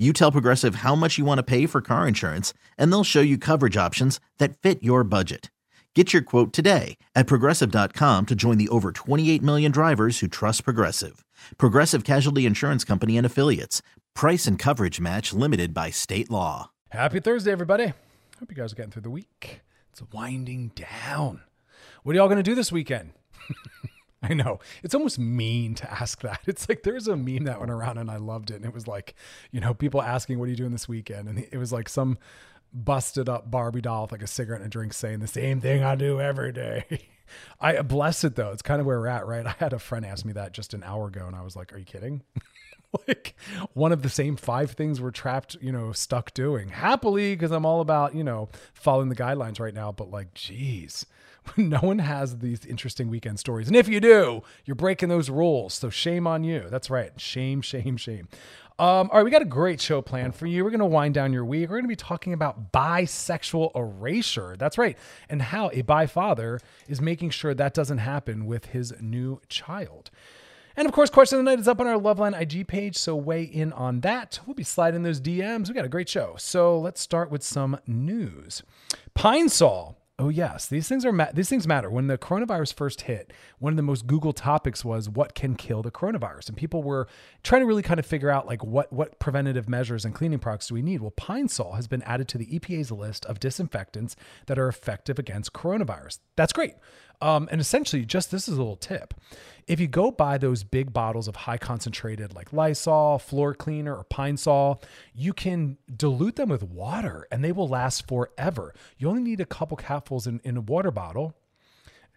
You tell Progressive how much you want to pay for car insurance, and they'll show you coverage options that fit your budget. Get your quote today at progressive.com to join the over 28 million drivers who trust Progressive. Progressive Casualty Insurance Company and Affiliates. Price and coverage match limited by state law. Happy Thursday, everybody. Hope you guys are getting through the week. It's winding down. What are y'all going to do this weekend? I know. It's almost mean to ask that. It's like there's a meme that went around and I loved it. And it was like, you know, people asking, What are you doing this weekend? And it was like some busted up Barbie doll with like a cigarette and a drink saying the same thing I do every day. I bless it though. It's kind of where we're at, right? I had a friend ask me that just an hour ago and I was like, Are you kidding? like one of the same five things we're trapped, you know, stuck doing happily because I'm all about, you know, following the guidelines right now. But like, geez, no one has these interesting weekend stories. And if you do, you're breaking those rules. So shame on you. That's right. Shame, shame, shame. Um, all right, we got a great show planned for you. We're going to wind down your week. We're going to be talking about bisexual erasure. That's right. And how a bi father is making sure that doesn't happen with his new child. And of course, question of the night is up on our Loveline IG page, so weigh in on that. We'll be sliding those DMs. We got a great show. So let's start with some news. Pine Sol Oh yes, these things are ma- these things matter. When the coronavirus first hit, one of the most Google topics was what can kill the coronavirus, and people were trying to really kind of figure out like what what preventative measures and cleaning products do we need. Well, Pine Sol has been added to the EPA's list of disinfectants that are effective against coronavirus. That's great. Um, and essentially, just this is a little tip. If you go buy those big bottles of high concentrated like Lysol, floor cleaner, or Pine Sol, you can dilute them with water and they will last forever. You only need a couple capfuls in, in a water bottle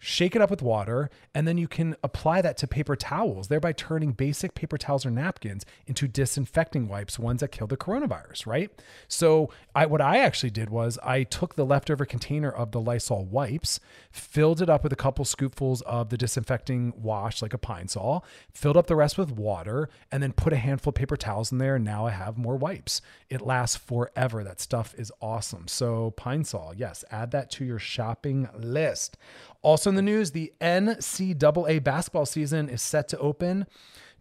shake it up with water, and then you can apply that to paper towels, thereby turning basic paper towels or napkins into disinfecting wipes, ones that kill the coronavirus, right? So I what I actually did was I took the leftover container of the Lysol wipes, filled it up with a couple scoopfuls of the disinfecting wash, like a pine sol, filled up the rest with water, and then put a handful of paper towels in there, and now I have more wipes. It lasts forever. That stuff is awesome. So pine sol, yes, add that to your shopping list. Also in the news, the NCAA basketball season is set to open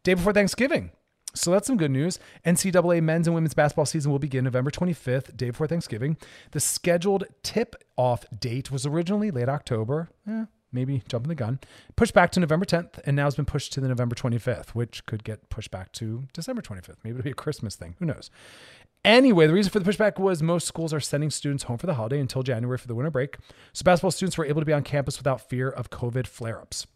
day before Thanksgiving. So that's some good news. NCAA men's and women's basketball season will begin November 25th, day before Thanksgiving. The scheduled tip off date was originally late October. Eh, maybe jumping the gun. Pushed back to November 10th, and now has been pushed to the November 25th, which could get pushed back to December 25th. Maybe it'll be a Christmas thing. Who knows? Anyway, the reason for the pushback was most schools are sending students home for the holiday until January for the winter break. So basketball students were able to be on campus without fear of COVID flare-ups.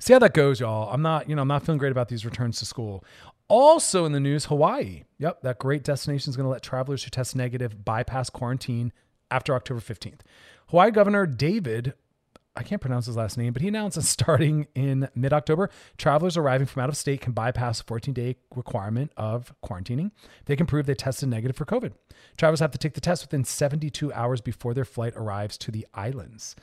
See how that goes, y'all. I'm not, you know, I'm not feeling great about these returns to school. Also in the news, Hawaii. Yep, that great destination is going to let travelers who test negative bypass quarantine after October 15th. Hawaii Governor David I can't pronounce his last name, but he announced that starting in mid October, travelers arriving from out of state can bypass a 14 day requirement of quarantining. They can prove they tested negative for COVID. Travelers have to take the test within 72 hours before their flight arrives to the islands.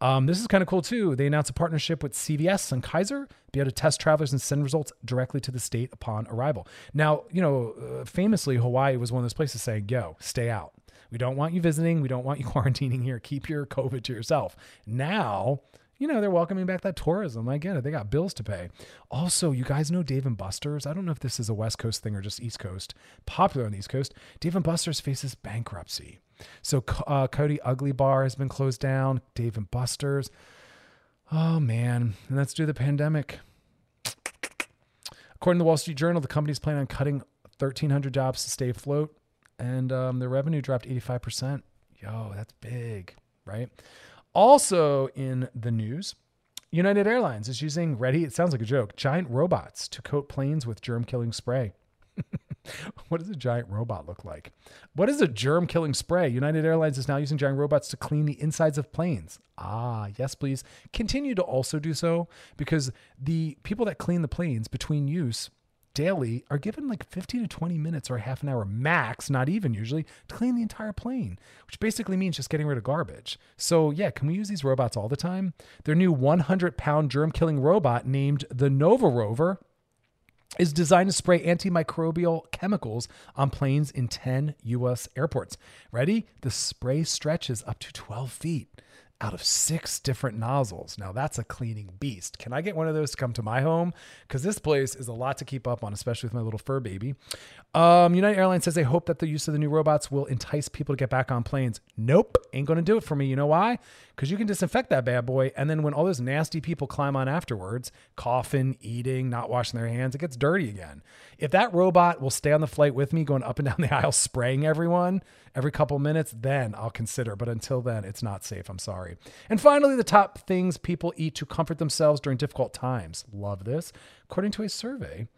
Um, this is kind of cool too. They announced a partnership with CVS and Kaiser, be able to test travelers and send results directly to the state upon arrival. Now, you know, uh, famously, Hawaii was one of those places saying, "Yo, stay out." We don't want you visiting. We don't want you quarantining here. Keep your COVID to yourself. Now, you know, they're welcoming back that tourism. I get it. They got bills to pay. Also, you guys know Dave and Buster's. I don't know if this is a West Coast thing or just East Coast. Popular on the East Coast. Dave and Buster's faces bankruptcy. So uh, Coyote Ugly Bar has been closed down. Dave and Buster's. Oh man, and that's due to the pandemic. According to the Wall Street Journal, the company's planning on cutting 1,300 jobs to stay afloat and um, their revenue dropped 85%. Yo, that's big, right? Also in the news, United Airlines is using ready, it sounds like a joke, giant robots to coat planes with germ killing spray. what does a giant robot look like? What is a germ killing spray? United Airlines is now using giant robots to clean the insides of planes. Ah, yes, please. Continue to also do so because the people that clean the planes between use daily are given like 15 to 20 minutes or half an hour max, not even usually, to clean the entire plane, which basically means just getting rid of garbage. So, yeah, can we use these robots all the time? Their new 100 pound germ killing robot named the Nova Rover is designed to spray antimicrobial chemicals on planes in 10 US airports. Ready? The spray stretches up to 12 feet out of six different nozzles. Now that's a cleaning beast. Can I get one of those to come to my home? Because this place is a lot to keep up on, especially with my little fur baby. Um, United Airlines says they hope that the use of the new robots will entice people to get back on planes. Nope, ain't to do it for me. You know why? Because you can disinfect that bad boy. And then when all those nasty people climb on afterwards, coughing, eating, not washing their hands, it gets dirty again. If that robot will stay on the flight with me, going up and down the aisle, spraying everyone every couple minutes, then I'll consider. But until then, it's not safe. I'm sorry. And finally, the top things people eat to comfort themselves during difficult times. Love this. According to a survey,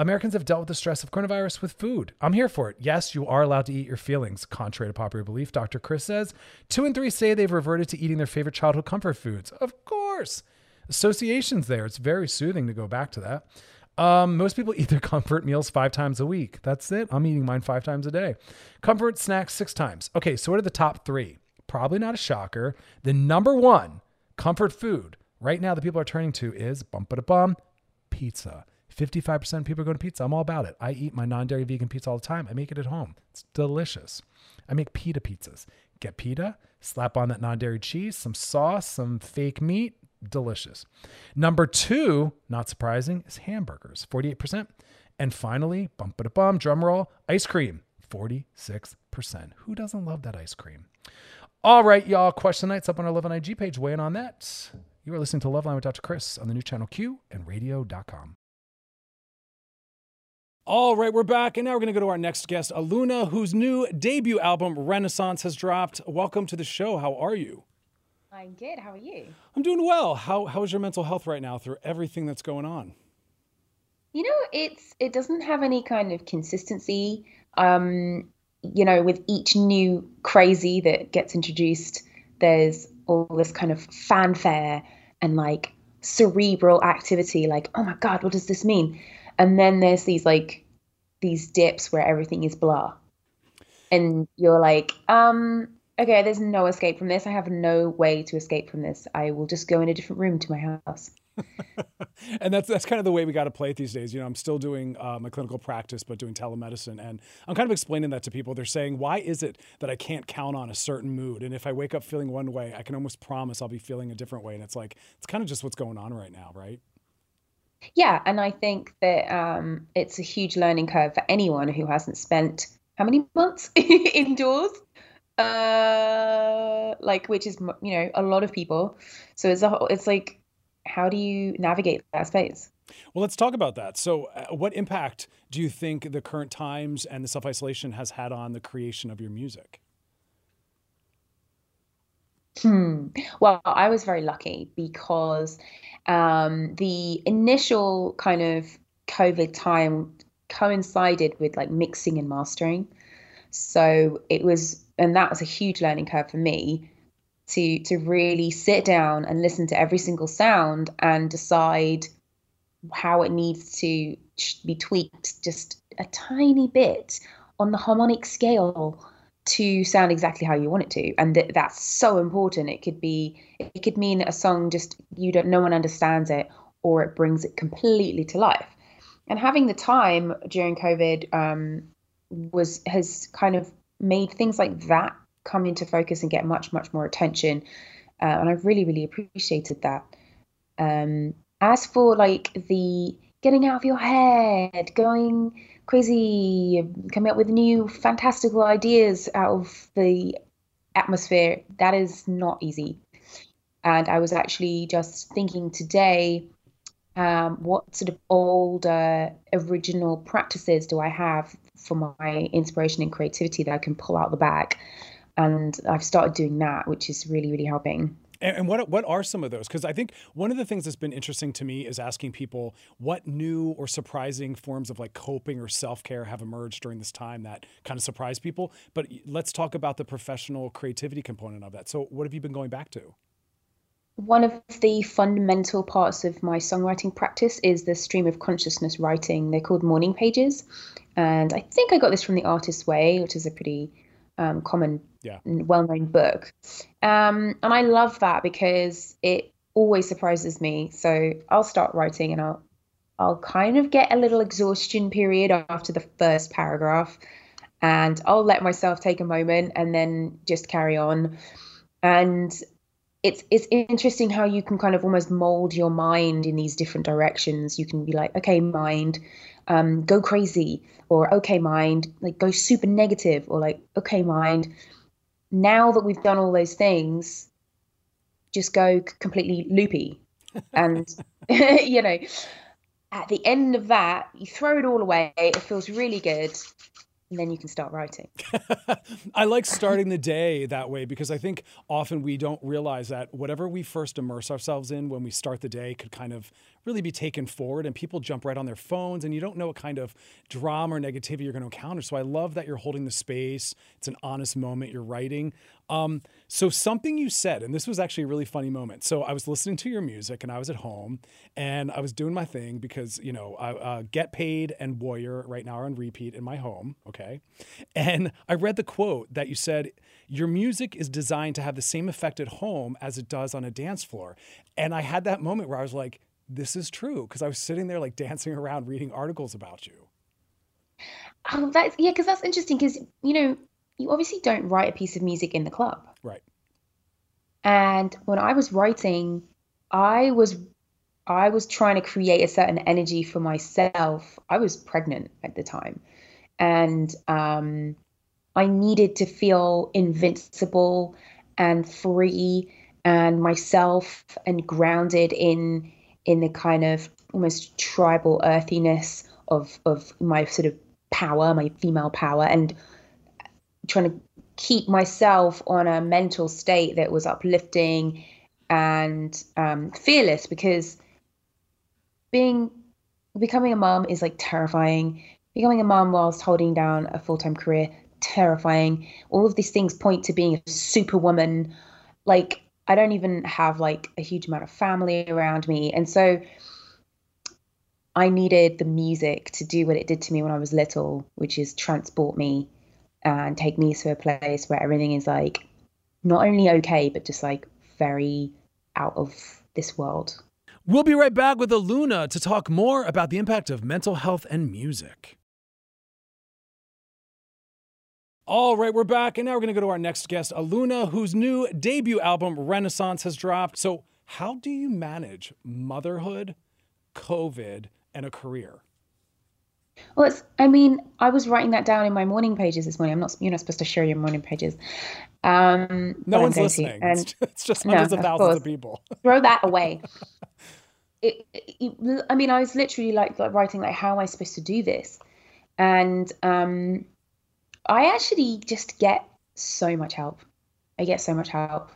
Americans have dealt with the stress of coronavirus with food. I'm here for it. Yes, you are allowed to eat your feelings, contrary to popular belief, Dr. Chris says. Two and three say they've reverted to eating their favorite childhood comfort foods. Of course. Associations there. It's very soothing to go back to that. Um, most people eat their comfort meals five times a week. That's it. I'm eating mine five times a day. Comfort snacks six times. Okay, so what are the top three? Probably not a shocker. The number one comfort food right now that people are turning to is bump a bum pizza. 55% of people are going to pizza. I'm all about it. I eat my non dairy vegan pizza all the time. I make it at home. It's delicious. I make pita pizzas. Get pita, slap on that non dairy cheese, some sauce, some fake meat. Delicious. Number two, not surprising, is hamburgers, 48%. And finally, bump it a bum, drum roll, ice cream, 46%. Who doesn't love that ice cream? All right, y'all. Question night's up on our Love and IG page. Weigh in on that. You are listening to Love Line with Dr. Chris on the new channel Q and radio.com. All right, we're back, and now we're going to go to our next guest, Aluna, whose new debut album, Renaissance, has dropped. Welcome to the show. How are you? I'm good. How are you? I'm doing well. How how is your mental health right now through everything that's going on? You know, it's it doesn't have any kind of consistency. Um, you know, with each new crazy that gets introduced, there's all this kind of fanfare and like cerebral activity, like, oh my God, what does this mean? And then there's these like these dips where everything is blah. And you're like, um, okay, there's no escape from this. I have no way to escape from this. I will just go in a different room to my house. and that's that's kind of the way we got to play it these days. You know, I'm still doing uh, my clinical practice, but doing telemedicine, and I'm kind of explaining that to people. They're saying, "Why is it that I can't count on a certain mood? And if I wake up feeling one way, I can almost promise I'll be feeling a different way." And it's like it's kind of just what's going on right now, right? Yeah, and I think that um, it's a huge learning curve for anyone who hasn't spent how many months indoors? Uh like which is you know a lot of people. So it's a it's like how do you navigate that space? Well let's talk about that. So uh, what impact do you think the current times and the self-isolation has had on the creation of your music? Hmm. well i was very lucky because um, the initial kind of covid time coincided with like mixing and mastering. So it was and that was a huge learning curve for me to to really sit down and listen to every single sound and decide how it needs to be tweaked just a tiny bit on the harmonic scale to sound exactly how you want it to. And th- that's so important. It could be it could mean a song just you don't no one understands it or it brings it completely to life. And having the time during covid um, was has kind of made things like that come into focus and get much much more attention. Uh, and i really really appreciated that. Um, as for like the getting out of your head going crazy coming up with new fantastical ideas out of the atmosphere that is not easy and i was actually just thinking today um, what sort of old uh, original practices do I have for my inspiration and creativity that I can pull out the bag? And I've started doing that, which is really, really helping. And, and what what are some of those? Because I think one of the things that's been interesting to me is asking people what new or surprising forms of like coping or self care have emerged during this time that kind of surprise people. But let's talk about the professional creativity component of that. So, what have you been going back to? One of the fundamental parts of my songwriting practice is the stream of consciousness writing. They're called morning pages. And I think I got this from The Artist's Way, which is a pretty um, common, yeah. well known book. Um, and I love that because it always surprises me. So I'll start writing and I'll I'll kind of get a little exhaustion period after the first paragraph and I'll let myself take a moment and then just carry on. And it's it's interesting how you can kind of almost mold your mind in these different directions. You can be like, okay, mind, um, go crazy, or okay, mind, like go super negative, or like, okay, mind. Now that we've done all those things, just go completely loopy, and you know, at the end of that, you throw it all away. It feels really good, and then you can start writing. I like starting the day that way because I think often we don't realize that whatever we first immerse ourselves in when we start the day could kind of really be taken forward and people jump right on their phones and you don't know what kind of drama or negativity you're going to encounter. So I love that you're holding the space. It's an honest moment you're writing. Um, so something you said, and this was actually a really funny moment. So I was listening to your music and I was at home and I was doing my thing because, you know, I, uh, Get Paid and Warrior right now are on repeat in my home. Okay. And I read the quote that you said, your music is designed to have the same effect at home as it does on a dance floor. And I had that moment where I was like, this is true because I was sitting there like dancing around reading articles about you. Oh, that's yeah, because that's interesting because you know you obviously don't write a piece of music in the club, right? And when I was writing, I was I was trying to create a certain energy for myself. I was pregnant at the time, and um, I needed to feel invincible and free and myself and grounded in in the kind of almost tribal earthiness of of my sort of power, my female power, and trying to keep myself on a mental state that was uplifting and um, fearless because being becoming a mom is like terrifying. Becoming a mom whilst holding down a full time career, terrifying. All of these things point to being a superwoman. Like I don't even have like a huge amount of family around me. And so I needed the music to do what it did to me when I was little, which is transport me and take me to a place where everything is like not only okay, but just like very out of this world. We'll be right back with Aluna to talk more about the impact of mental health and music. All right, we're back, and now we're going to go to our next guest, Aluna, whose new debut album, Renaissance, has dropped. So, how do you manage motherhood, COVID, and a career? Well, it's, I mean, I was writing that down in my morning pages this morning. I'm not, you're not supposed to share your morning pages. Um, no one's listening. And, it's just hundreds no, of thousands of, of people. Throw that away. It, it, I mean, I was literally like, like writing, like, how am I supposed to do this? And um, I actually just get so much help. I get so much help.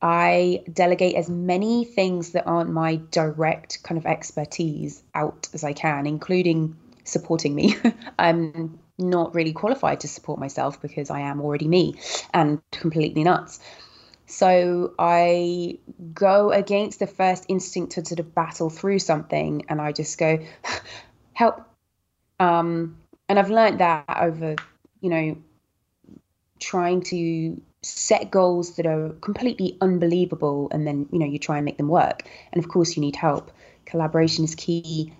I delegate as many things that aren't my direct kind of expertise out as I can, including supporting me. I'm not really qualified to support myself because I am already me and completely nuts. So I go against the first instinct to sort of battle through something and I just go, help. Um, and I've learned that over you know, trying to set goals that are completely unbelievable and then, you know, you try and make them work. And of course, you need help. Collaboration is key.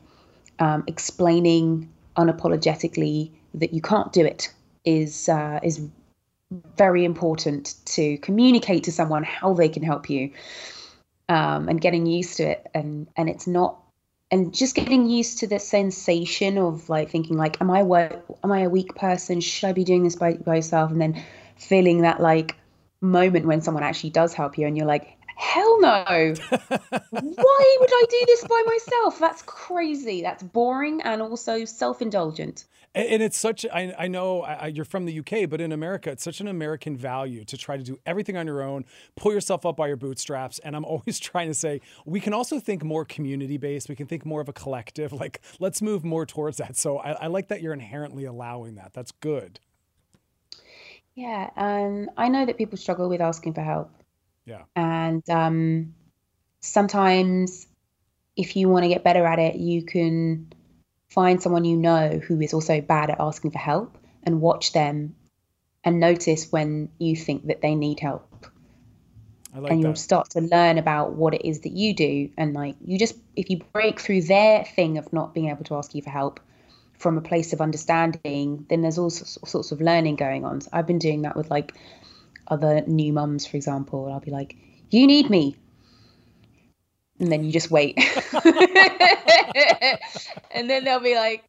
Um, explaining unapologetically that you can't do it is uh, is very important to communicate to someone how they can help you um, and getting used to it and and it's not and just getting used to the sensation of like thinking like am i am i a weak person should i be doing this by, by yourself and then feeling that like moment when someone actually does help you and you're like Hell no. Why would I do this by myself? That's crazy. That's boring and also self indulgent. And it's such, I, I know I, you're from the UK, but in America, it's such an American value to try to do everything on your own, pull yourself up by your bootstraps. And I'm always trying to say, we can also think more community based. We can think more of a collective. Like, let's move more towards that. So I, I like that you're inherently allowing that. That's good. Yeah. Um, I know that people struggle with asking for help. Yeah. And um, sometimes if you want to get better at it, you can find someone you know who is also bad at asking for help and watch them and notice when you think that they need help. Like and you'll that. start to learn about what it is that you do. And like you just, if you break through their thing of not being able to ask you for help from a place of understanding, then there's all sorts of learning going on. So I've been doing that with like other new mums, for example. I'll be like, you need me and then you just wait. and then they'll be like,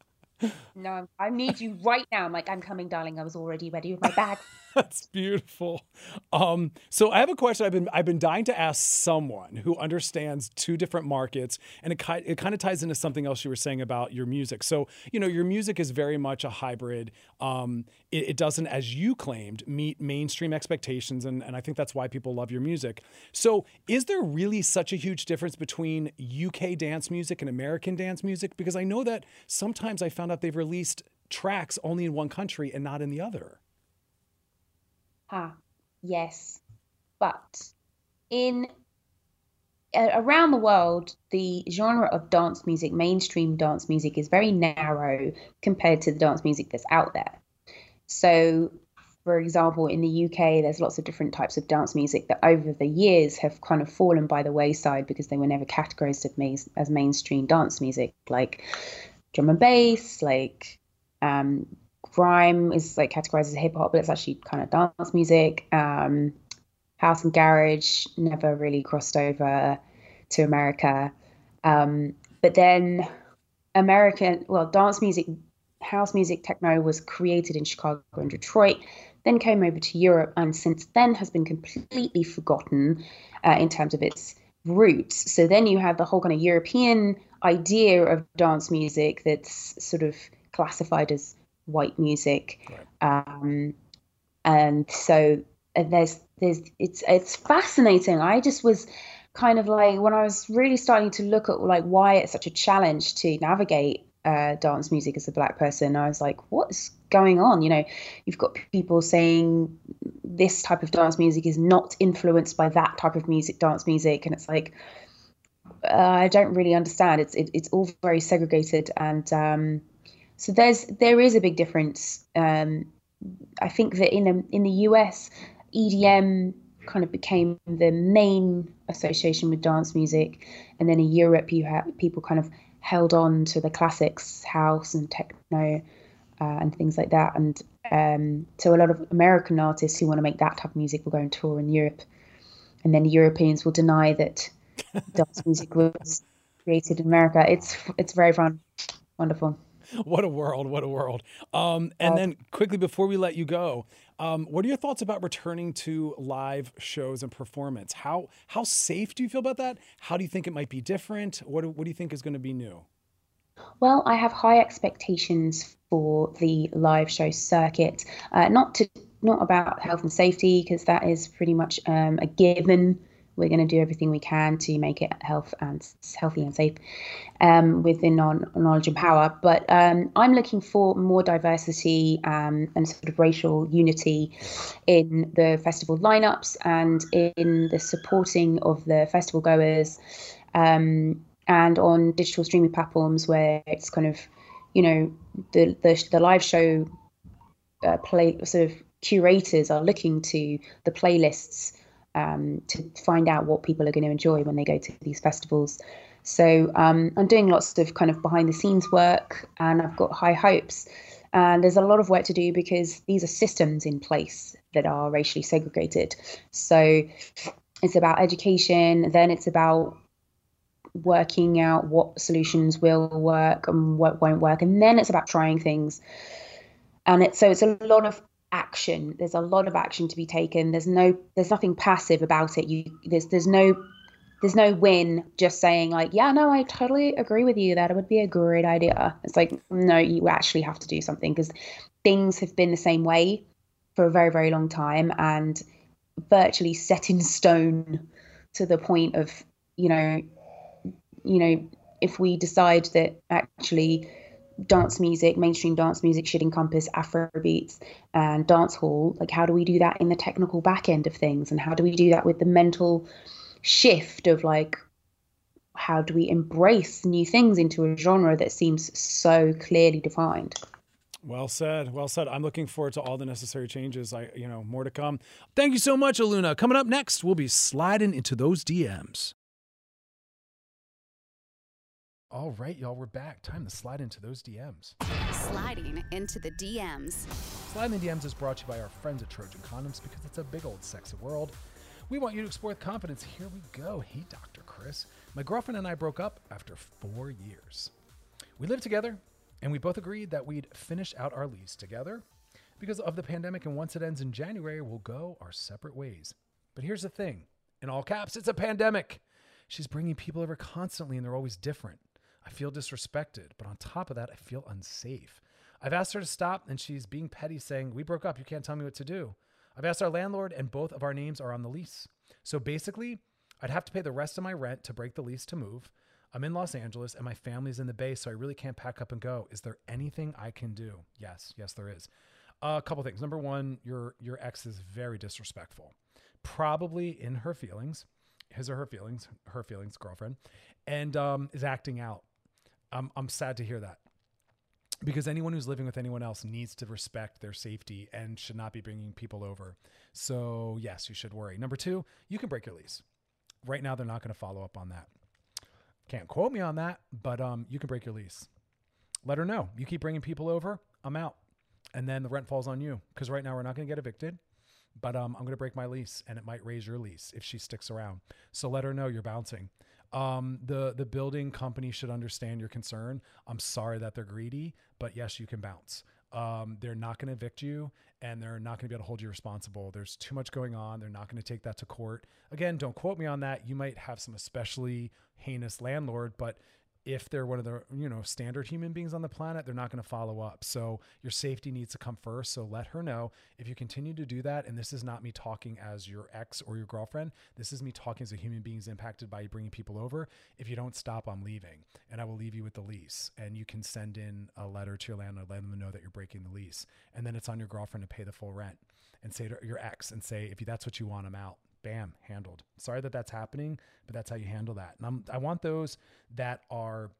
no, I need you right now. I'm like, I'm coming, darling. I was already ready with my bag. That's beautiful. Um, so I have a question I've been I've been dying to ask someone who understands two different markets, and it, it kind of ties into something else you were saying about your music. So you know, your music is very much a hybrid. Um, it, it, doesn't, as you claimed, meet mainstream expectations, and, and I think that's why people love your music. So is there really such a huge difference between UK dance music and American dance music? Because I know that sometimes I found out they've released tracks only in one country and not in the other. Ah, yes. But in around the world, the genre of dance music, mainstream dance music, is very narrow compared to the dance music that's out there. So, for example, in the UK, there's lots of different types of dance music that over the years have kind of fallen by the wayside because they were never categorized as, as mainstream dance music, like drum and bass, like um, grime is like categorized as hip hop, but it's actually kind of dance music. Um, house and garage never really crossed over to America. Um, but then American, well, dance music, house music, techno was created in Chicago and Detroit, then came over to Europe, and since then has been completely forgotten uh, in terms of its roots. So then you have the whole kind of European idea of dance music that's sort of classified as white music. Right. Um, and so there's there's it's it's fascinating. I just was kind of like when I was really starting to look at like why it's such a challenge to navigate uh, dance music as a black person. I was like, what's going on? You know, you've got people saying this type of dance music is not influenced by that type of music, dance music, and it's like uh, I don't really understand. It's it, it's all very segregated and um, so there's there is a big difference. Um, I think that in a, in the US, EDM kind of became the main association with dance music, and then in Europe, you have people kind of held on to the classics, house and techno, uh, and things like that. And um, so a lot of American artists who want to make that type of music will go and tour in Europe, and then the Europeans will deny that dance music was created in America. It's it's very fun, wonderful. what a world! What a world! Um, and then quickly before we let you go, um, what are your thoughts about returning to live shows and performance? How how safe do you feel about that? How do you think it might be different? What what do you think is going to be new? Well, I have high expectations for the live show circuit. Uh, not to not about health and safety because that is pretty much um, a given we're going to do everything we can to make it health and healthy and safe um, within our knowledge and power. But um, I'm looking for more diversity um, and sort of racial unity in the festival lineups and in the supporting of the festival goers um, and on digital streaming platforms where it's kind of, you know, the the, the live show uh, play sort of curators are looking to the playlists um, to find out what people are going to enjoy when they go to these festivals. So um, I'm doing lots of kind of behind the scenes work, and I've got high hopes. And there's a lot of work to do because these are systems in place that are racially segregated. So it's about education, then it's about working out what solutions will work and what won't work, and then it's about trying things. And it's so it's a lot of action. There's a lot of action to be taken. There's no there's nothing passive about it. You there's there's no there's no win just saying like yeah no i totally agree with you that it would be a great idea it's like no you actually have to do something because things have been the same way for a very very long time and virtually set in stone to the point of you know you know if we decide that actually dance music, mainstream dance music should encompass Afro beats and dance hall. Like, how do we do that in the technical back end of things? And how do we do that with the mental shift of like, how do we embrace new things into a genre that seems so clearly defined? Well said. Well said. I'm looking forward to all the necessary changes. I, you know, more to come. Thank you so much, Aluna. Coming up next, we'll be sliding into those DMs. All right, y'all, we're back. Time to slide into those DMs. Sliding into the DMs. Sliding the DMs is brought to you by our friends at Trojan Condoms because it's a big old sexy world. We want you to explore with confidence. Here we go. Hey, Dr. Chris. My girlfriend and I broke up after four years. We lived together, and we both agreed that we'd finish out our lease together because of the pandemic. And once it ends in January, we'll go our separate ways. But here's the thing in all caps, it's a pandemic. She's bringing people over constantly, and they're always different. I feel disrespected, but on top of that, I feel unsafe. I've asked her to stop, and she's being petty, saying, We broke up. You can't tell me what to do. I've asked our landlord, and both of our names are on the lease. So basically, I'd have to pay the rest of my rent to break the lease to move. I'm in Los Angeles, and my family's in the Bay, so I really can't pack up and go. Is there anything I can do? Yes, yes, there is. A couple things. Number one, your your ex is very disrespectful, probably in her feelings, his or her feelings, her feelings, girlfriend, and um, is acting out I'm I'm sad to hear that. Because anyone who's living with anyone else needs to respect their safety and should not be bringing people over. So, yes, you should worry. Number two, you can break your lease. Right now, they're not going to follow up on that. Can't quote me on that, but um, you can break your lease. Let her know. You keep bringing people over, I'm out. And then the rent falls on you because right now we're not going to get evicted but um, I'm going to break my lease and it might raise your lease if she sticks around. So let her know you're bouncing. Um, the the building company should understand your concern. I'm sorry that they're greedy, but yes, you can bounce. Um, they're not going to evict you and they're not going to be able to hold you responsible. There's too much going on. They're not going to take that to court. Again, don't quote me on that. You might have some especially heinous landlord, but if they're one of the you know standard human beings on the planet they're not going to follow up. So your safety needs to come first. So let her know. If you continue to do that and this is not me talking as your ex or your girlfriend this is me talking as a human being impacted by bringing people over. If you don't stop i'm leaving and i will leave you with the lease. And you can send in a letter to your landlord let them know that you're breaking the lease. And then it's on your girlfriend to pay the full rent and say to your ex and say if that's what you want i'm out bam, handled. Sorry that that's happening, but that's how you handle that. And I'm, I want those that are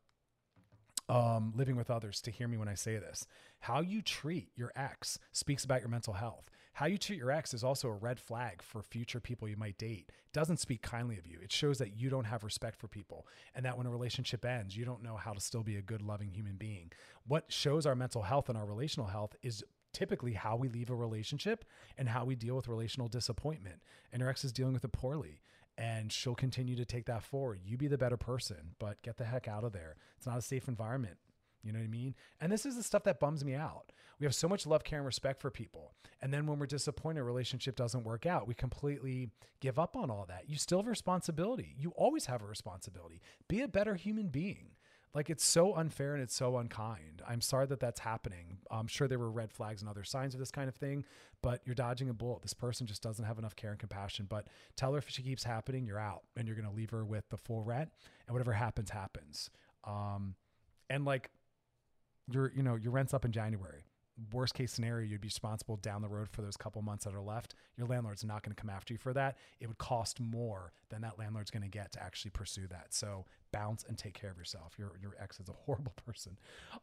um, living with others to hear me when I say this. How you treat your ex speaks about your mental health. How you treat your ex is also a red flag for future people you might date. It doesn't speak kindly of you. It shows that you don't have respect for people and that when a relationship ends, you don't know how to still be a good, loving human being. What shows our mental health and our relational health is typically how we leave a relationship and how we deal with relational disappointment. And your ex is dealing with it poorly. And she'll continue to take that forward. You be the better person, but get the heck out of there. It's not a safe environment. You know what I mean? And this is the stuff that bums me out. We have so much love, care, and respect for people. And then when we're disappointed, relationship doesn't work out, we completely give up on all that. You still have responsibility. You always have a responsibility. Be a better human being. Like it's so unfair and it's so unkind. I'm sorry that that's happening. I'm sure there were red flags and other signs of this kind of thing, but you're dodging a bullet. This person just doesn't have enough care and compassion. But tell her if she keeps happening, you're out and you're going to leave her with the full rent and whatever happens, happens. Um, and like your, you know, your rent's up in January worst case scenario, you'd be responsible down the road for those couple months that are left. Your landlord's not going to come after you for that. It would cost more than that landlord's going to get to actually pursue that. So bounce and take care of yourself. Your, your ex is a horrible person.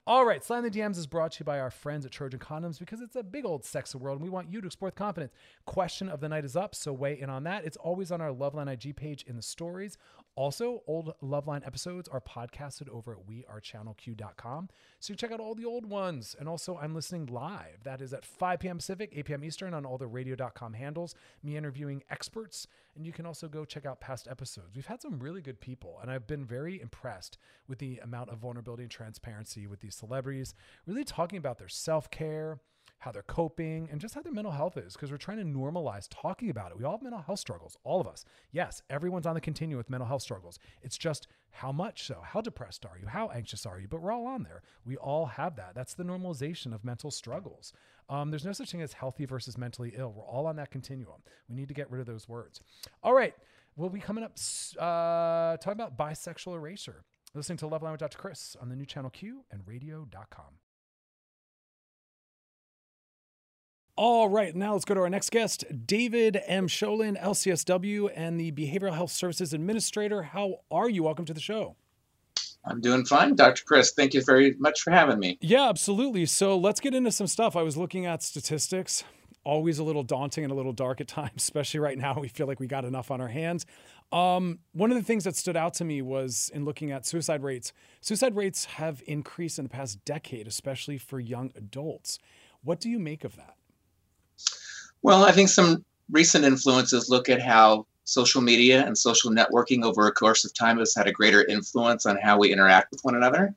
All right. Slide the DMs is brought to you by our friends at Trojan Condoms because it's a big old sex world and we want you to explore with confidence. Question of the night is up, so weigh in on that. It's always on our Loveline IG page in the stories. Also, old Loveline episodes are podcasted over at wearechannelq.com. So you check out all the old ones. And also, I'm listening live. That is at 5 p.m. Pacific, 8 p.m. Eastern on all the radio.com handles, me interviewing experts. And you can also go check out past episodes. We've had some really good people, and I've been very impressed with the amount of vulnerability and transparency with these celebrities, really talking about their self care how they're coping, and just how their mental health is because we're trying to normalize talking about it. We all have mental health struggles, all of us. Yes, everyone's on the continuum with mental health struggles. It's just how much so? How depressed are you? How anxious are you? But we're all on there. We all have that. That's the normalization of mental struggles. Um, there's no such thing as healthy versus mentally ill. We're all on that continuum. We need to get rid of those words. All right. We'll be coming up uh, talking about bisexual erasure. Listening to Love Line with Dr. Chris on the new channel Q and radio.com. All right, now let's go to our next guest, David M. Sholin, LCSW and the Behavioral Health Services Administrator. How are you? Welcome to the show. I'm doing fine, Dr. Chris. Thank you very much for having me. Yeah, absolutely. So let's get into some stuff. I was looking at statistics, always a little daunting and a little dark at times, especially right now. We feel like we got enough on our hands. Um, one of the things that stood out to me was in looking at suicide rates. Suicide rates have increased in the past decade, especially for young adults. What do you make of that? Well, I think some recent influences look at how social media and social networking over a course of time has had a greater influence on how we interact with one another.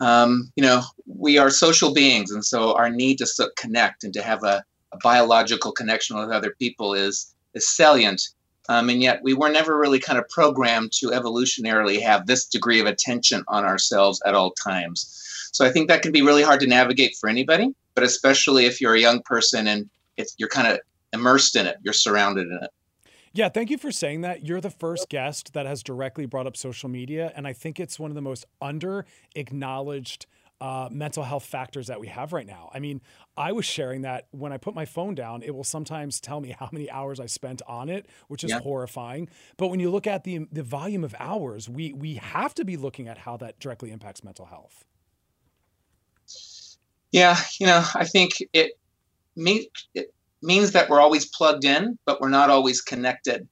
Um, you know, we are social beings, and so our need to connect and to have a, a biological connection with other people is is salient. Um, and yet, we were never really kind of programmed to evolutionarily have this degree of attention on ourselves at all times. So I think that can be really hard to navigate for anybody, but especially if you're a young person and it's you're kind of immersed in it, you're surrounded in it. Yeah, thank you for saying that. You're the first guest that has directly brought up social media, and I think it's one of the most under acknowledged uh, mental health factors that we have right now. I mean, I was sharing that when I put my phone down, it will sometimes tell me how many hours I spent on it, which is yeah. horrifying. But when you look at the the volume of hours, we we have to be looking at how that directly impacts mental health. Yeah, you know, I think it me it, means that we're always plugged in, but we're not always connected.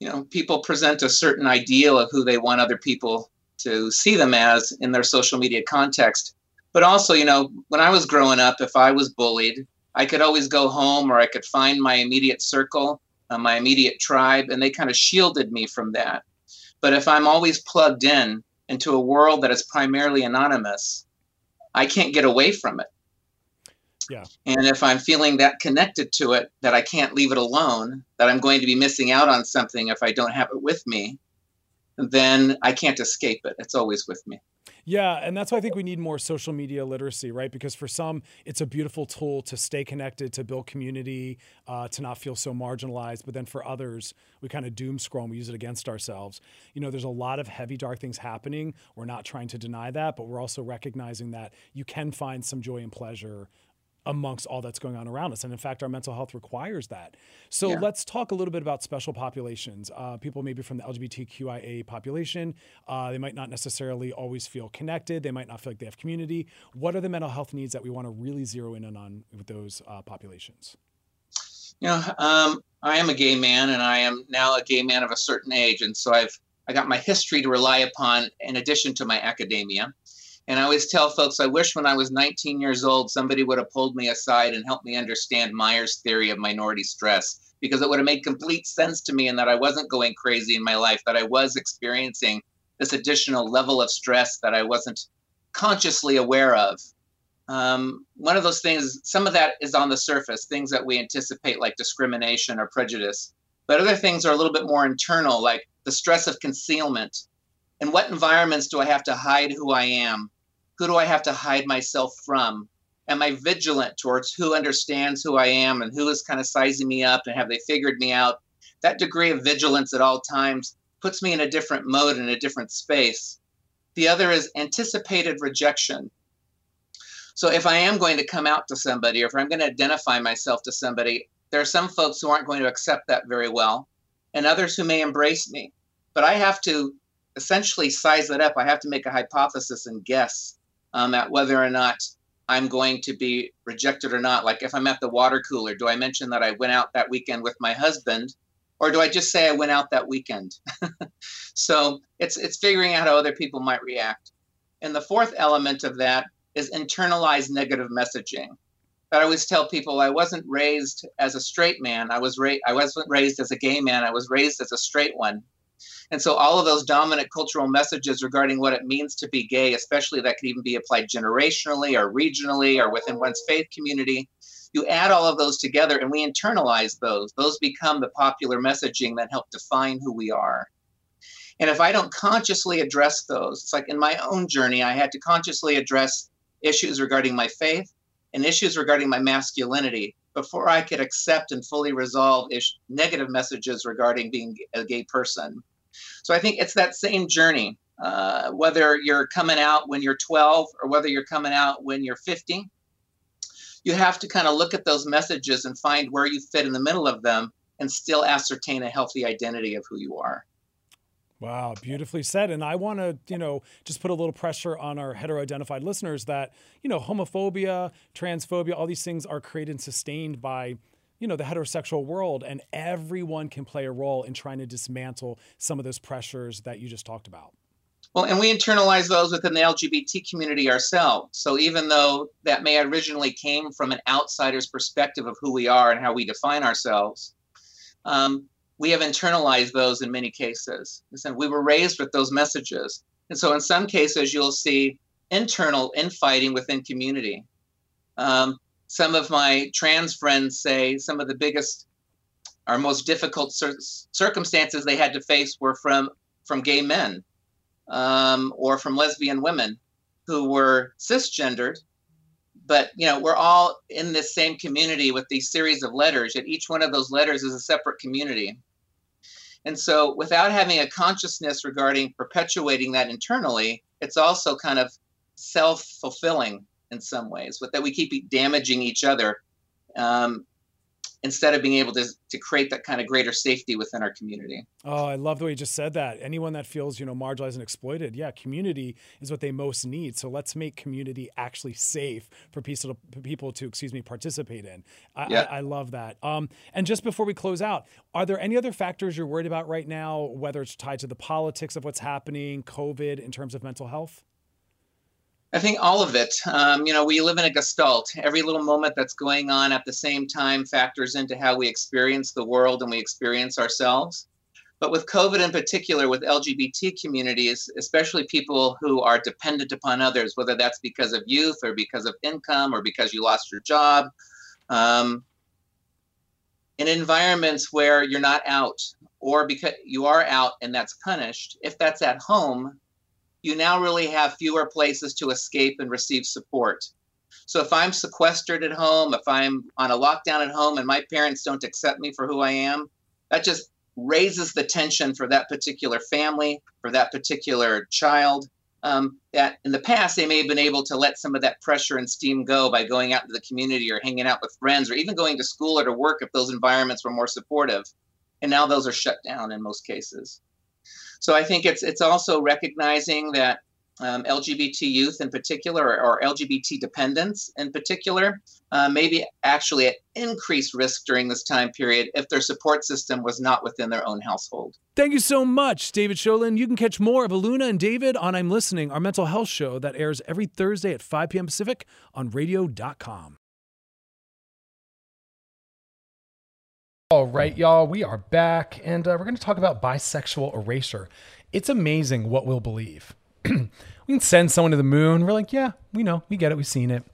You know, people present a certain ideal of who they want other people to see them as in their social media context. But also, you know, when I was growing up, if I was bullied, I could always go home or I could find my immediate circle, uh, my immediate tribe, and they kind of shielded me from that. But if I'm always plugged in into a world that is primarily anonymous, I can't get away from it. Yeah. And if I'm feeling that connected to it, that I can't leave it alone, that I'm going to be missing out on something if I don't have it with me, then I can't escape it. It's always with me. Yeah, and that's why I think we need more social media literacy, right? Because for some, it's a beautiful tool to stay connected, to build community, uh, to not feel so marginalized. But then for others, we kind of doom scroll and we use it against ourselves. You know, there's a lot of heavy, dark things happening. We're not trying to deny that, but we're also recognizing that you can find some joy and pleasure amongst all that's going on around us. And in fact, our mental health requires that. So yeah. let's talk a little bit about special populations. Uh, people maybe from the LGBTQIA population, uh, they might not necessarily always feel connected. They might not feel like they have community. What are the mental health needs that we want to really zero in on with those uh, populations? You know, um, I am a gay man, and I am now a gay man of a certain age, and so I've I got my history to rely upon in addition to my academia. And I always tell folks, I wish when I was 19 years old, somebody would have pulled me aside and helped me understand Meyer's theory of minority stress, because it would have made complete sense to me and that I wasn't going crazy in my life, that I was experiencing this additional level of stress that I wasn't consciously aware of. Um, one of those things, some of that is on the surface, things that we anticipate like discrimination or prejudice. But other things are a little bit more internal, like the stress of concealment. In what environments do I have to hide who I am? Who do I have to hide myself from? Am I vigilant towards who understands who I am and who is kind of sizing me up and have they figured me out? That degree of vigilance at all times puts me in a different mode in a different space. The other is anticipated rejection. So if I am going to come out to somebody or if I'm going to identify myself to somebody, there are some folks who aren't going to accept that very well and others who may embrace me. But I have to essentially size that up. I have to make a hypothesis and guess um, at whether or not I'm going to be rejected or not. Like if I'm at the water cooler, do I mention that I went out that weekend with my husband, or do I just say I went out that weekend? so it's it's figuring out how other people might react. And the fourth element of that is internalized negative messaging. But I always tell people I wasn't raised as a straight man. I was ra- I wasn't raised as a gay man. I was raised as a straight one. And so all of those dominant cultural messages regarding what it means to be gay, especially that could even be applied generationally or regionally or within one's faith community, you add all of those together and we internalize those. Those become the popular messaging that help define who we are. And if I don't consciously address those, it's like in my own journey, I had to consciously address issues regarding my faith and issues regarding my masculinity before I could accept and fully resolve ish- negative messages regarding being a gay person. So I think it's that same journey, uh, whether you're coming out when you're 12 or whether you're coming out when you're 50. You have to kind of look at those messages and find where you fit in the middle of them and still ascertain a healthy identity of who you are. Wow, beautifully said. And I want to, you know, just put a little pressure on our hetero-identified listeners that, you know, homophobia, transphobia, all these things are created and sustained by, you know, the heterosexual world, and everyone can play a role in trying to dismantle some of those pressures that you just talked about. Well, and we internalize those within the LGBT community ourselves. So even though that may originally came from an outsider's perspective of who we are and how we define ourselves, um, we have internalized those in many cases. And we were raised with those messages. And so in some cases, you'll see internal infighting within community. Um, some of my trans friends say some of the biggest or most difficult cir- circumstances they had to face were from from gay men um, or from lesbian women who were cisgendered. But you know we're all in this same community with these series of letters yet each one of those letters is a separate community. And so, without having a consciousness regarding perpetuating that internally, it's also kind of self fulfilling in some ways, but that we keep damaging each other um, instead of being able to, to create that kind of greater safety within our community. Oh, I love the way you just said that. Anyone that feels, you know, marginalized and exploited, yeah, community is what they most need. So let's make community actually safe for people to, people to excuse me, participate in. I, yeah. I, I love that. Um, and just before we close out, are there any other factors you're worried about right now, whether it's tied to the politics of what's happening, COVID, in terms of mental health? I think all of it. Um, you know, we live in a gestalt. Every little moment that's going on at the same time factors into how we experience the world and we experience ourselves. But with COVID in particular, with LGBT communities, especially people who are dependent upon others, whether that's because of youth or because of income or because you lost your job, um, in environments where you're not out or because you are out and that's punished, if that's at home, you now really have fewer places to escape and receive support. So if I'm sequestered at home, if I'm on a lockdown at home and my parents don't accept me for who I am, that just raises the tension for that particular family, for that particular child. Um, that in the past they may have been able to let some of that pressure and steam go by going out into the community or hanging out with friends or even going to school or to work if those environments were more supportive. And now those are shut down in most cases. So I think it's it's also recognizing that um, LGBT youth in particular, or, or LGBT dependents in particular, uh, may be actually at increased risk during this time period if their support system was not within their own household. Thank you so much, David Sholin. You can catch more of Aluna and David on I'm Listening, our mental health show that airs every Thursday at 5 p.m. Pacific on radio.com. All right, y'all, we are back and uh, we're going to talk about bisexual erasure. It's amazing what we'll believe. we can send someone to the moon. We're like, yeah, we know, we get it, we've seen it.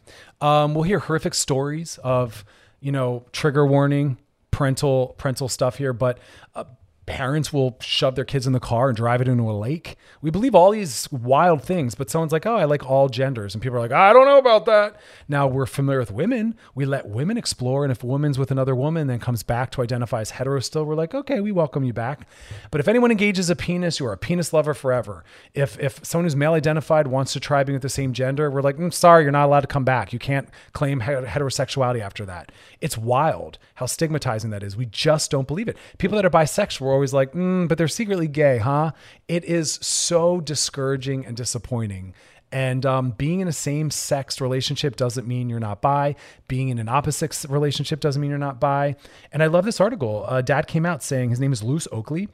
Um, we'll hear horrific stories of, you know, trigger warning, parental parental stuff here, but uh, parents will shove their kids in the car and drive it into a lake. We believe all these wild things, but someone's like, oh, I like all genders. And people are like, I don't know about that. Now we're familiar with women. We let women explore. And if a woman's with another woman, then comes back to identify as hetero still, we're like, okay, we welcome you back. But if anyone engages a penis, you are a penis lover forever. If, if someone who's male identified wants to try being with the same gender, we're like, mm, sorry, you're not allowed to come back. You can't claim heterosexuality after that. It's wild how stigmatizing that is. We just don't believe it. People that are bisexual always like, mm, but they're secretly gay, huh? It is so discouraging and disappointing. And um, being in a same sex relationship doesn't mean you're not bi. Being in an opposite relationship doesn't mean you're not bi. And I love this article. Uh, dad came out saying his name is Lewis Oakley,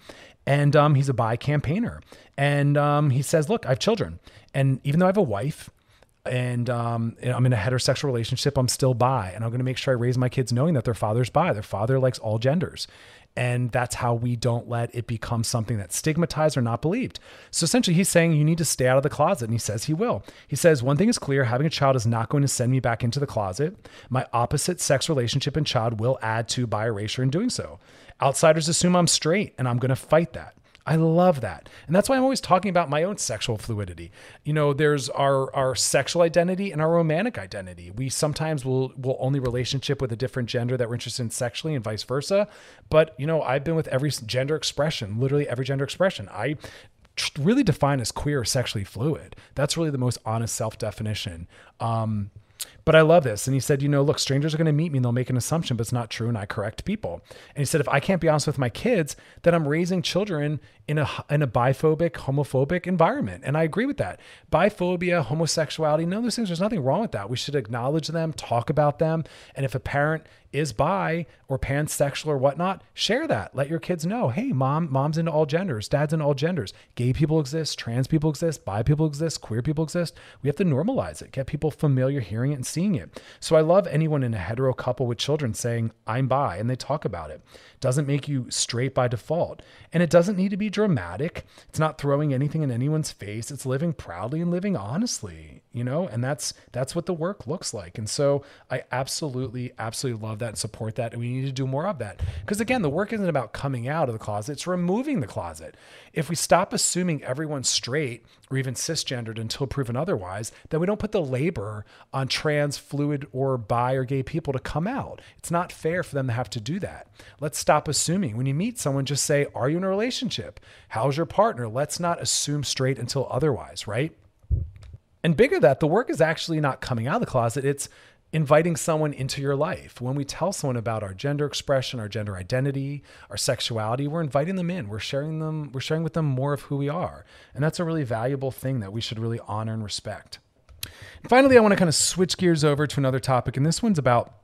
and um, he's a bi campaigner. And um, he says, Look, I have children. And even though I have a wife, and um, I'm in a heterosexual relationship, I'm still bi, and I'm going to make sure I raise my kids knowing that their father's bi. Their father likes all genders, And that's how we don't let it become something that's stigmatized or not believed. So essentially, he's saying you need to stay out of the closet. And he says he will. He says, One thing is clear having a child is not going to send me back into the closet. My opposite sex relationship and child will add to bi erasure in doing so. Outsiders assume I'm straight, and I'm going to fight that. I love that. And that's why I'm always talking about my own sexual fluidity. You know, there's our our sexual identity and our romantic identity. We sometimes will will only relationship with a different gender that we're interested in sexually and vice versa. But, you know, I've been with every gender expression, literally every gender expression. I really define as queer sexually fluid. That's really the most honest self definition. Um, but I love this. And he said, you know, look, strangers are going to meet me and they'll make an assumption, but it's not true. And I correct people. And he said, if I can't be honest with my kids, then I'm raising children in a, in a biphobic, homophobic environment. And I agree with that. Biphobia, homosexuality, none of those things, there's nothing wrong with that. We should acknowledge them, talk about them. And if a parent is bi or pansexual or whatnot, share that. Let your kids know, hey, mom, mom's into all genders, dad's into all genders. Gay people exist, trans people exist, bi people exist, queer people exist. We have to normalize it, get people familiar hearing it and seeing it. So I love anyone in a hetero couple with children saying, I'm bi, and they talk about it. Doesn't make you straight by default. And it doesn't need to be dramatic. It's not throwing anything in anyone's face. It's living proudly and living honestly, you know, and that's that's what the work looks like. And so I absolutely, absolutely love that and support that. And we need to do more of that. Because again, the work isn't about coming out of the closet, it's removing the closet. If we stop assuming everyone's straight or even cisgendered until proven otherwise, then we don't put the labor on trans, fluid, or bi or gay people to come out. It's not fair for them to have to do that. Let's stop assuming. When you meet someone, just say, Are you in a relationship? How's your partner? Let's not assume straight until otherwise, right? And bigger that, the work is actually not coming out of the closet. It's inviting someone into your life. When we tell someone about our gender expression, our gender identity, our sexuality, we're inviting them in. We're sharing them, we're sharing with them more of who we are. And that's a really valuable thing that we should really honor and respect. And finally, I want to kind of switch gears over to another topic, and this one's about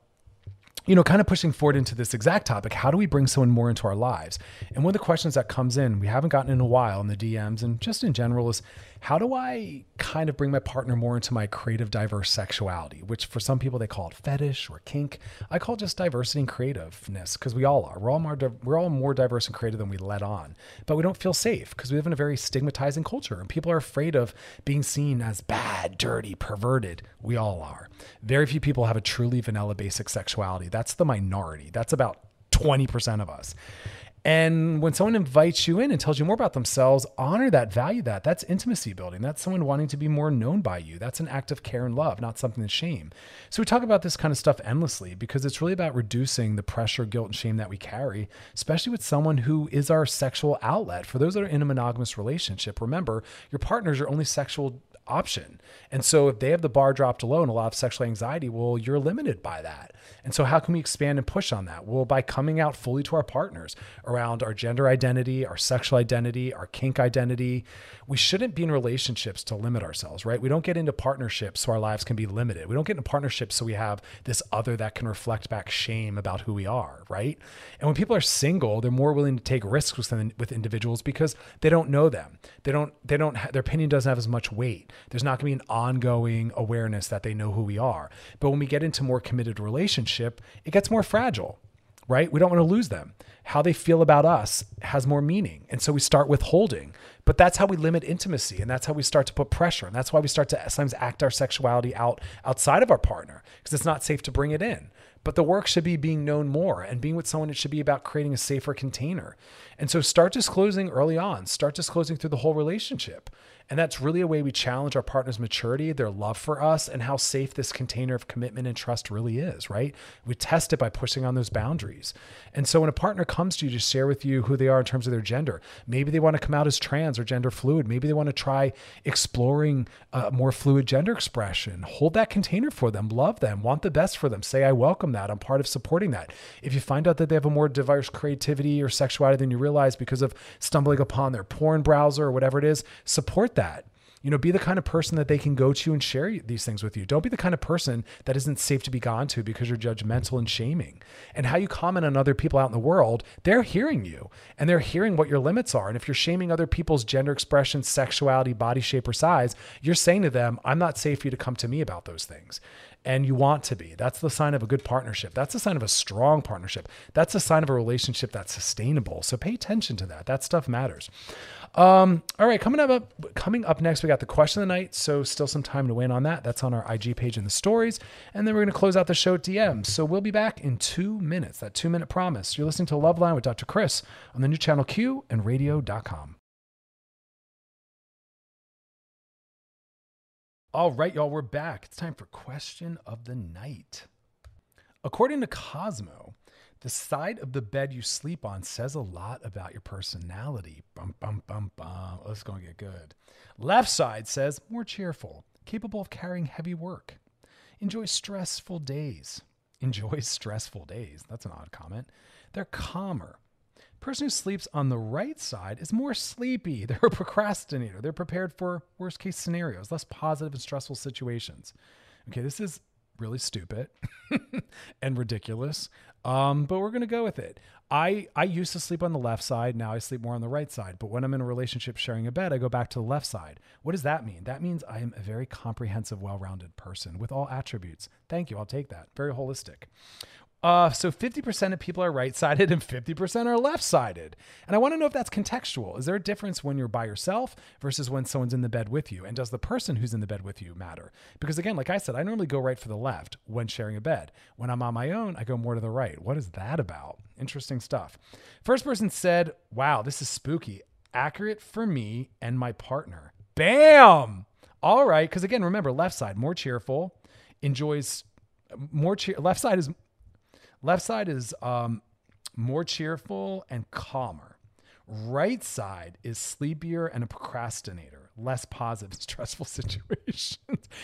you know, kind of pushing forward into this exact topic, how do we bring someone more into our lives? And one of the questions that comes in, we haven't gotten in a while in the DMs and just in general is how do I kind of bring my partner more into my creative, diverse sexuality, which for some people they call it fetish or kink. I call just diversity and creativeness because we all are. We're all more we're all more diverse and creative than we let on, but we don't feel safe because we live in a very stigmatizing culture and people are afraid of being seen as bad, dirty, perverted. We all are. Very few people have a truly vanilla basic sexuality. That's the minority. That's about 20% of us. And when someone invites you in and tells you more about themselves, honor that, value that. That's intimacy building. That's someone wanting to be more known by you. That's an act of care and love, not something to shame. So we talk about this kind of stuff endlessly because it's really about reducing the pressure, guilt, and shame that we carry, especially with someone who is our sexual outlet. For those that are in a monogamous relationship, remember your partner is your only sexual option. And so if they have the bar dropped low and a lot of sexual anxiety, well, you're limited by that. And so how can we expand and push on that? Well, by coming out fully to our partners around our gender identity, our sexual identity, our kink identity. We shouldn't be in relationships to limit ourselves, right? We don't get into partnerships so our lives can be limited. We don't get into partnerships so we have this other that can reflect back shame about who we are, right? And when people are single, they're more willing to take risks with, with individuals because they don't know them. They don't, they don't, ha- their opinion doesn't have as much weight. There's not going to be an ongoing awareness that they know who we are. But when we get into more committed relationship, it gets more fragile, right? We don't want to lose them. How they feel about us has more meaning. And so we start withholding. But that's how we limit intimacy and that's how we start to put pressure. And that's why we start to sometimes act our sexuality out outside of our partner because it's not safe to bring it in. But the work should be being known more and being with someone, it should be about creating a safer container. And so start disclosing early on, start disclosing through the whole relationship. And that's really a way we challenge our partner's maturity, their love for us, and how safe this container of commitment and trust really is, right? We test it by pushing on those boundaries. And so when a partner comes to you to share with you who they are in terms of their gender, maybe they want to come out as trans or gender fluid, maybe they want to try exploring a more fluid gender expression, hold that container for them, love them, want the best for them, say, I welcome that, I'm part of supporting that. If you find out that they have a more diverse creativity or sexuality than you realize because of stumbling upon their porn browser or whatever it is, support that. You know, be the kind of person that they can go to and share these things with you. Don't be the kind of person that isn't safe to be gone to because you're judgmental and shaming. And how you comment on other people out in the world, they're hearing you and they're hearing what your limits are. And if you're shaming other people's gender expression, sexuality, body shape, or size, you're saying to them, I'm not safe for you to come to me about those things. and you want to be. That's the sign of a good partnership. That's the sign of a strong partnership. That's a sign of a relationship that's sustainable. So pay attention to that. That stuff matters. Um, all right, coming up coming up next, we got the question of the night. So still some time to win on that. That's on our IG page in the stories. And then we're going to close out the show at DM. So we'll be back in two minutes. That two minute promise. You're listening to Loveline with Dr. Chris on the new channel Q and radio.com. All right, y'all, we're back. It's time for question of the night. According to Cosmo, the side of the bed you sleep on says a lot about your personality. Bum, bum, bum, bum. Oh, it's going to get good. Left side says more cheerful, capable of carrying heavy work. Enjoy stressful days. Enjoy stressful days. That's an odd comment. They're calmer. Person who sleeps on the right side is more sleepy. They're a procrastinator. They're prepared for worst case scenarios, less positive and stressful situations. Okay, this is really stupid and ridiculous. Um, but we're gonna go with it. I I used to sleep on the left side. Now I sleep more on the right side. But when I'm in a relationship sharing a bed, I go back to the left side. What does that mean? That means I am a very comprehensive, well-rounded person with all attributes. Thank you. I'll take that. Very holistic. Uh, so 50% of people are right sided and 50% are left sided. And I want to know if that's contextual. Is there a difference when you're by yourself versus when someone's in the bed with you? And does the person who's in the bed with you matter? Because again, like I said, I normally go right for the left when sharing a bed. When I'm on my own, I go more to the right. What is that about? Interesting stuff. First person said, Wow, this is spooky. Accurate for me and my partner. Bam! All right. Because again, remember, left side, more cheerful, enjoys more cheer. Left side is Left side is um, more cheerful and calmer. Right side is sleepier and a procrastinator, less positive stressful situations.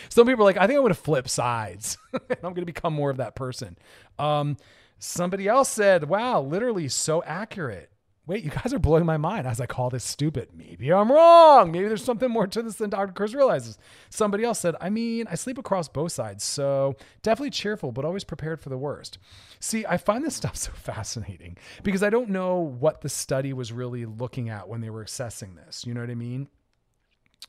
Some people are like, I think I'm going to flip sides and I'm going to become more of that person. Um, somebody else said, wow, literally so accurate wait, you guys are blowing my mind I call this stupid. Maybe I'm wrong. Maybe there's something more to this than Dr. Chris realizes. Somebody else said, I mean, I sleep across both sides, so definitely cheerful, but always prepared for the worst. See, I find this stuff so fascinating because I don't know what the study was really looking at when they were assessing this. You know what I mean?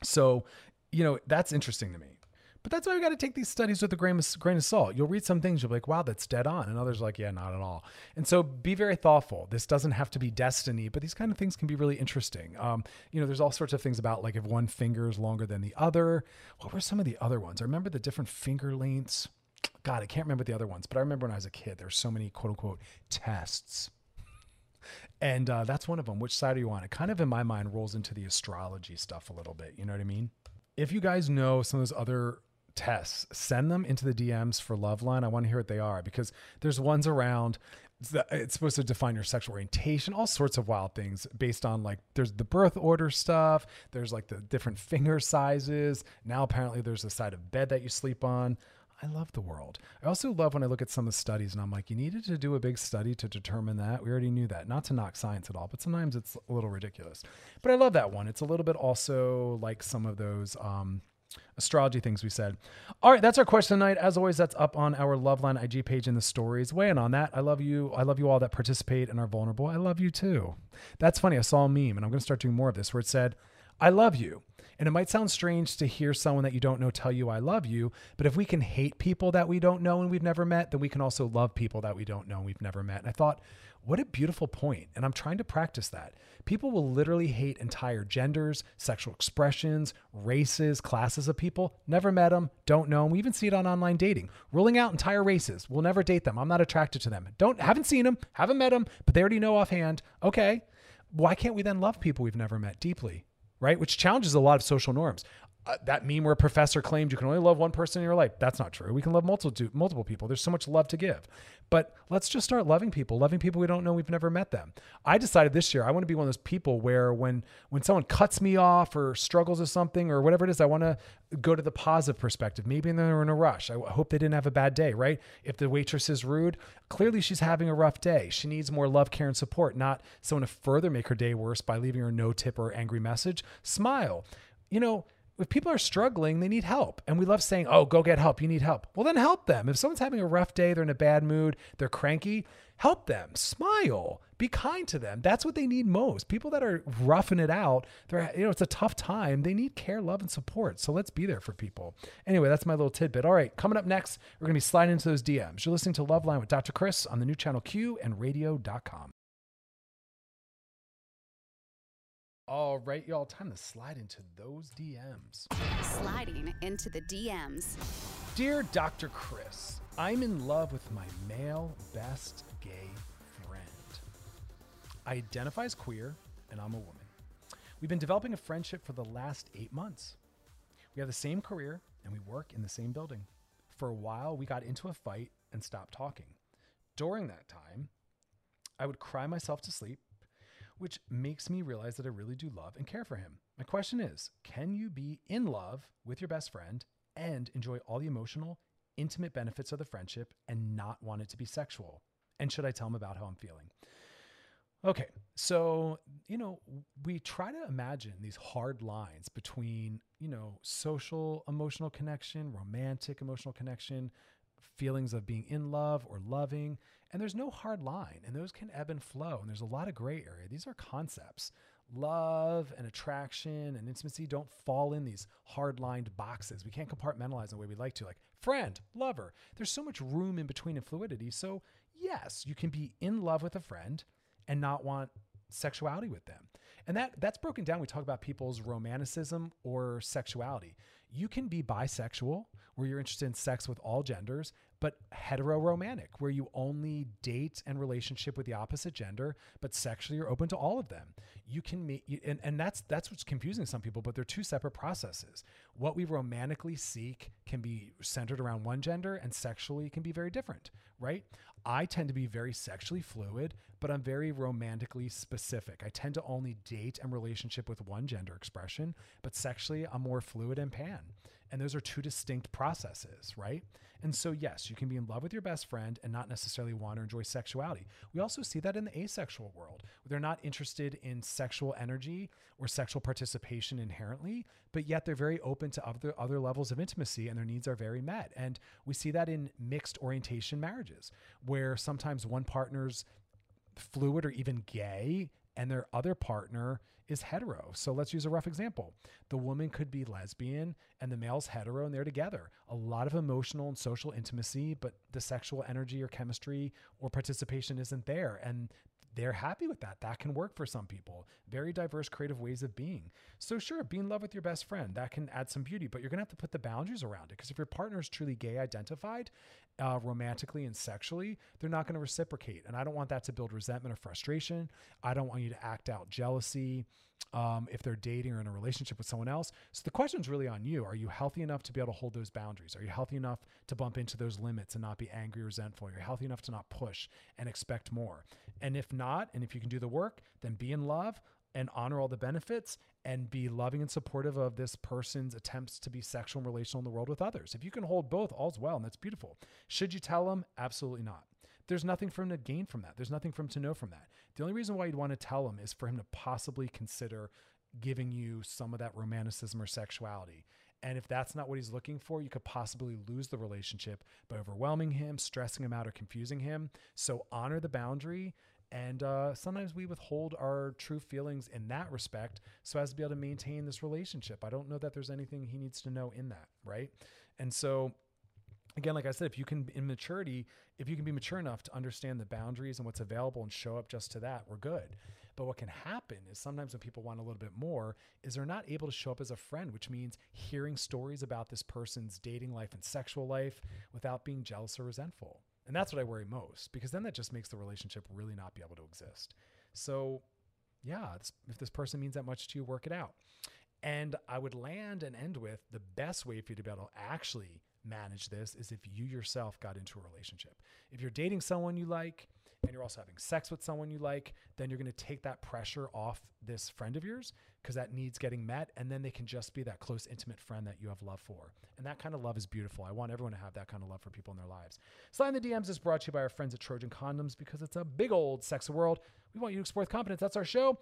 So, you know, that's interesting to me. But that's why we got to take these studies with a grain of, grain of salt. You'll read some things, you'll be like, wow, that's dead on. And others like, yeah, not at all. And so be very thoughtful. This doesn't have to be destiny, but these kind of things can be really interesting. Um, you know, there's all sorts of things about like if one finger is longer than the other. What were some of the other ones? I remember the different finger lengths. God, I can't remember the other ones, but I remember when I was a kid, there's so many quote unquote tests. And uh, that's one of them. Which side are you on? It kind of, in my mind, rolls into the astrology stuff a little bit. You know what I mean? If you guys know some of those other tests, send them into the DMs for Loveline. I want to hear what they are because there's ones around. It's supposed to define your sexual orientation, all sorts of wild things based on like there's the birth order stuff. There's like the different finger sizes. Now apparently there's a side of bed that you sleep on. I love the world. I also love when I look at some of the studies and I'm like, you needed to do a big study to determine that. We already knew that. Not to knock science at all, but sometimes it's a little ridiculous. But I love that one. It's a little bit also like some of those um, astrology things we said. All right, that's our question tonight. As always, that's up on our Loveline IG page in the stories. Weigh in on that. I love you. I love you all that participate and are vulnerable. I love you too. That's funny. I saw a meme and I'm going to start doing more of this where it said, I love you. And it might sound strange to hear someone that you don't know tell you, I love you. But if we can hate people that we don't know and we've never met, then we can also love people that we don't know and we've never met. And I thought, what a beautiful point. And I'm trying to practice that. People will literally hate entire genders, sexual expressions, races, classes of people. Never met them, don't know them. We even see it on online dating. Ruling out entire races. We'll never date them. I'm not attracted to them. Don't haven't seen them, haven't met them, but they already know offhand. Okay. Why can't we then love people we've never met deeply? Right? Which challenges a lot of social norms uh, that meme where a professor claimed you can only love one person in your life. That's not true. We can love multiple multiple people. There's so much love to give. But let's just start loving people, loving people we don't know, we've never met them. I decided this year I want to be one of those people where when when someone cuts me off or struggles with something or whatever it is, I want to go to the positive perspective. Maybe they're in a rush. I hope they didn't have a bad day, right? If the waitress is rude, clearly she's having a rough day. She needs more love, care, and support, not someone to further make her day worse by leaving her no tip or angry message. Smile. You know, if people are struggling, they need help. And we love saying, oh, go get help. You need help. Well, then help them. If someone's having a rough day, they're in a bad mood, they're cranky, help them. Smile. Be kind to them. That's what they need most. People that are roughing it out, they're you know, it's a tough time. They need care, love, and support. So let's be there for people. Anyway, that's my little tidbit. All right, coming up next, we're gonna be sliding into those DMs. You're listening to Loveline with Dr. Chris on the new channel Q and radio.com. All right, y'all, time to slide into those DMs. Sliding into the DMs. Dear Dr. Chris, I'm in love with my male best gay friend. I identify as queer and I'm a woman. We've been developing a friendship for the last eight months. We have the same career and we work in the same building. For a while, we got into a fight and stopped talking. During that time, I would cry myself to sleep, which makes me realize that I really do love and care for him. My question is can you be in love with your best friend and enjoy all the emotional, intimate benefits of the friendship and not want it to be sexual? And should I tell him about how I'm feeling? Okay, so, you know, we try to imagine these hard lines between, you know, social emotional connection, romantic emotional connection, feelings of being in love or loving. And there's no hard line, and those can ebb and flow. And there's a lot of gray area. These are concepts. Love and attraction and intimacy don't fall in these hard lined boxes. We can't compartmentalize the way we like to, like friend, lover. There's so much room in between and fluidity. So, yes, you can be in love with a friend and not want sexuality with them. And that that's broken down. We talk about people's romanticism or sexuality. You can be bisexual, where you're interested in sex with all genders, but heteroromantic, where you only date and relationship with the opposite gender, but sexually you're open to all of them. You can meet, and, and that's that's what's confusing some people, but they're two separate processes. What we romantically seek can be centered around one gender, and sexually can be very different, right? I tend to be very sexually fluid, but I'm very romantically specific. I tend to only date and relationship with one gender expression, but sexually I'm more fluid and pan. And those are two distinct processes, right? And so, yes, you can be in love with your best friend and not necessarily want or enjoy sexuality. We also see that in the asexual world. They're not interested in sexual energy or sexual participation inherently, but yet they're very open to other, other levels of intimacy and their needs are very met. And we see that in mixed orientation marriages, where sometimes one partner's fluid or even gay and their other partner is hetero. So let's use a rough example. The woman could be lesbian and the male's hetero and they're together. A lot of emotional and social intimacy, but the sexual energy or chemistry or participation isn't there. And they're happy with that. That can work for some people. Very diverse creative ways of being. So, sure, be in love with your best friend. That can add some beauty, but you're going to have to put the boundaries around it. Because if your partner is truly gay identified, uh, romantically and sexually, they're not going to reciprocate. And I don't want that to build resentment or frustration. I don't want you to act out jealousy um, if they're dating or in a relationship with someone else. So, the question is really on you. Are you healthy enough to be able to hold those boundaries? Are you healthy enough to bump into those limits and not be angry or resentful? Are healthy enough to not push and expect more? And if not, and if you can do the work, then be in love and honor all the benefits and be loving and supportive of this person's attempts to be sexual and relational in the world with others. If you can hold both, all's well, and that's beautiful. Should you tell them? Absolutely not. There's nothing for him to gain from that. There's nothing for him to know from that. The only reason why you'd want to tell him is for him to possibly consider giving you some of that romanticism or sexuality. And if that's not what he's looking for, you could possibly lose the relationship by overwhelming him, stressing him out, or confusing him. So honor the boundary and uh, sometimes we withhold our true feelings in that respect so as to be able to maintain this relationship. I don't know that there's anything he needs to know in that, right? And so again, like I said, if you can in maturity, if you can be mature enough to understand the boundaries and what's available and show up just to that, we're good. But what can happen is sometimes when people want a little bit more, is they're not able to show up as a friend, which means hearing stories about this person's dating life and sexual life without being jealous or resentful. And that's what I worry most because then that just makes the relationship really not be able to exist. So, yeah, if this person means that much to you, work it out. And I would land and end with the best way for you to be able to actually manage this is if you yourself got into a relationship. If you're dating someone you like and you're also having sex with someone you like, then you're going to take that pressure off this friend of yours because that needs getting met. And then they can just be that close, intimate friend that you have love for. And that kind of love is beautiful. I want everyone to have that kind of love for people in their lives. Slide the DMs is brought to you by our friends at Trojan Condoms because it's a big old sex world. We want you to explore with confidence. That's our show.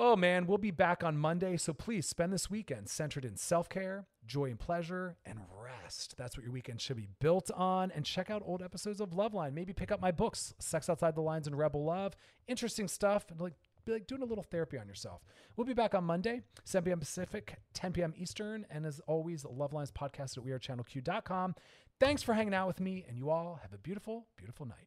Oh man, we'll be back on Monday, so please spend this weekend centered in self care, joy and pleasure, and rest. That's what your weekend should be built on. And check out old episodes of Loveline. Maybe pick up my books, Sex Outside the Lines and Rebel Love. Interesting stuff. And like, be like doing a little therapy on yourself. We'll be back on Monday, 7 p.m. Pacific, 10 p.m. Eastern. And as always, Loveline's podcast at wearechannelq.com. Thanks for hanging out with me, and you all have a beautiful, beautiful night.